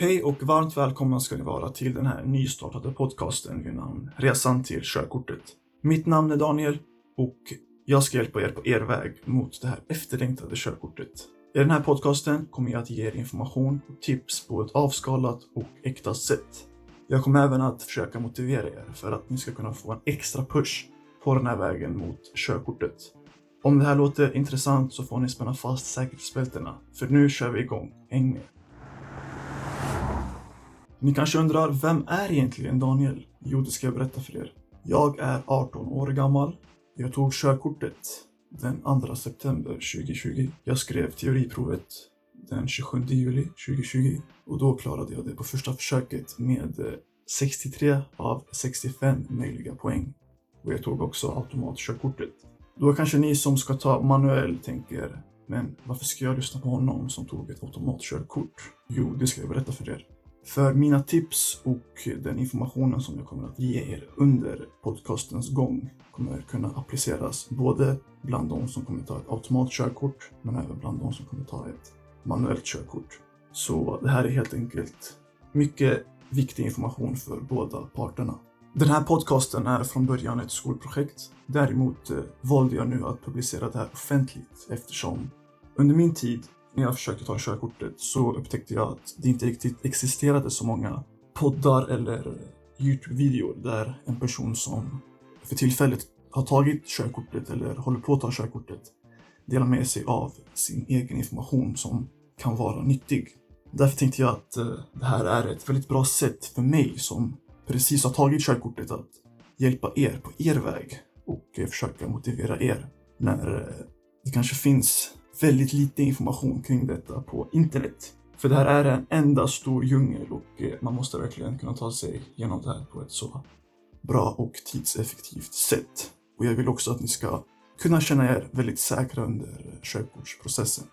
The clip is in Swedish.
Hej och varmt välkomna ska ni vara till den här nystartade podcasten vid namn Resan till körkortet. Mitt namn är Daniel och jag ska hjälpa er på er väg mot det här efterlängtade körkortet. I den här podcasten kommer jag att ge er information och tips på ett avskalat och äkta sätt. Jag kommer även att försöka motivera er för att ni ska kunna få en extra push på den här vägen mot körkortet. Om det här låter intressant så får ni spänna fast säkerhetsbältena, för nu kör vi igång. Häng med! Ni kanske undrar, vem är egentligen Daniel? Jo, det ska jag berätta för er. Jag är 18 år gammal. Jag tog körkortet den 2 september 2020. Jag skrev teoriprovet den 27 juli 2020 och då klarade jag det på första försöket med eh, 63 av 65 möjliga poäng. Och jag tog också automatkörkortet. Då kanske ni som ska ta manuell tänker, men varför ska jag lyssna på honom som tog ett automatkörkort? Jo, det ska jag berätta för er. För mina tips och den informationen som jag kommer att ge er under podcastens gång kommer kunna appliceras både bland de som kommer ta ett automatkörkort men även bland de som kommer ta ett manuellt körkort. Så det här är helt enkelt mycket viktig information för båda parterna. Den här podcasten är från början ett skolprojekt. Däremot eh, valde jag nu att publicera det här offentligt eftersom under min tid när jag försökte ta körkortet så upptäckte jag att det inte riktigt existerade så många poddar eller Youtube-videor där en person som för tillfället har tagit körkortet eller håller på att ta körkortet delar med sig av sin egen information som kan vara nyttig. Därför tänkte jag att eh, det här är ett väldigt bra sätt för mig som precis har tagit körkortet att hjälpa er på er väg och eh, försöka motivera er när eh, det kanske finns väldigt lite information kring detta på internet. För det här är en enda stor djungel och eh, man måste verkligen kunna ta sig igenom det här på ett så bra och tidseffektivt sätt. Och jag vill också att ni ska kunna känna er väldigt säkra under körkortsprocessen.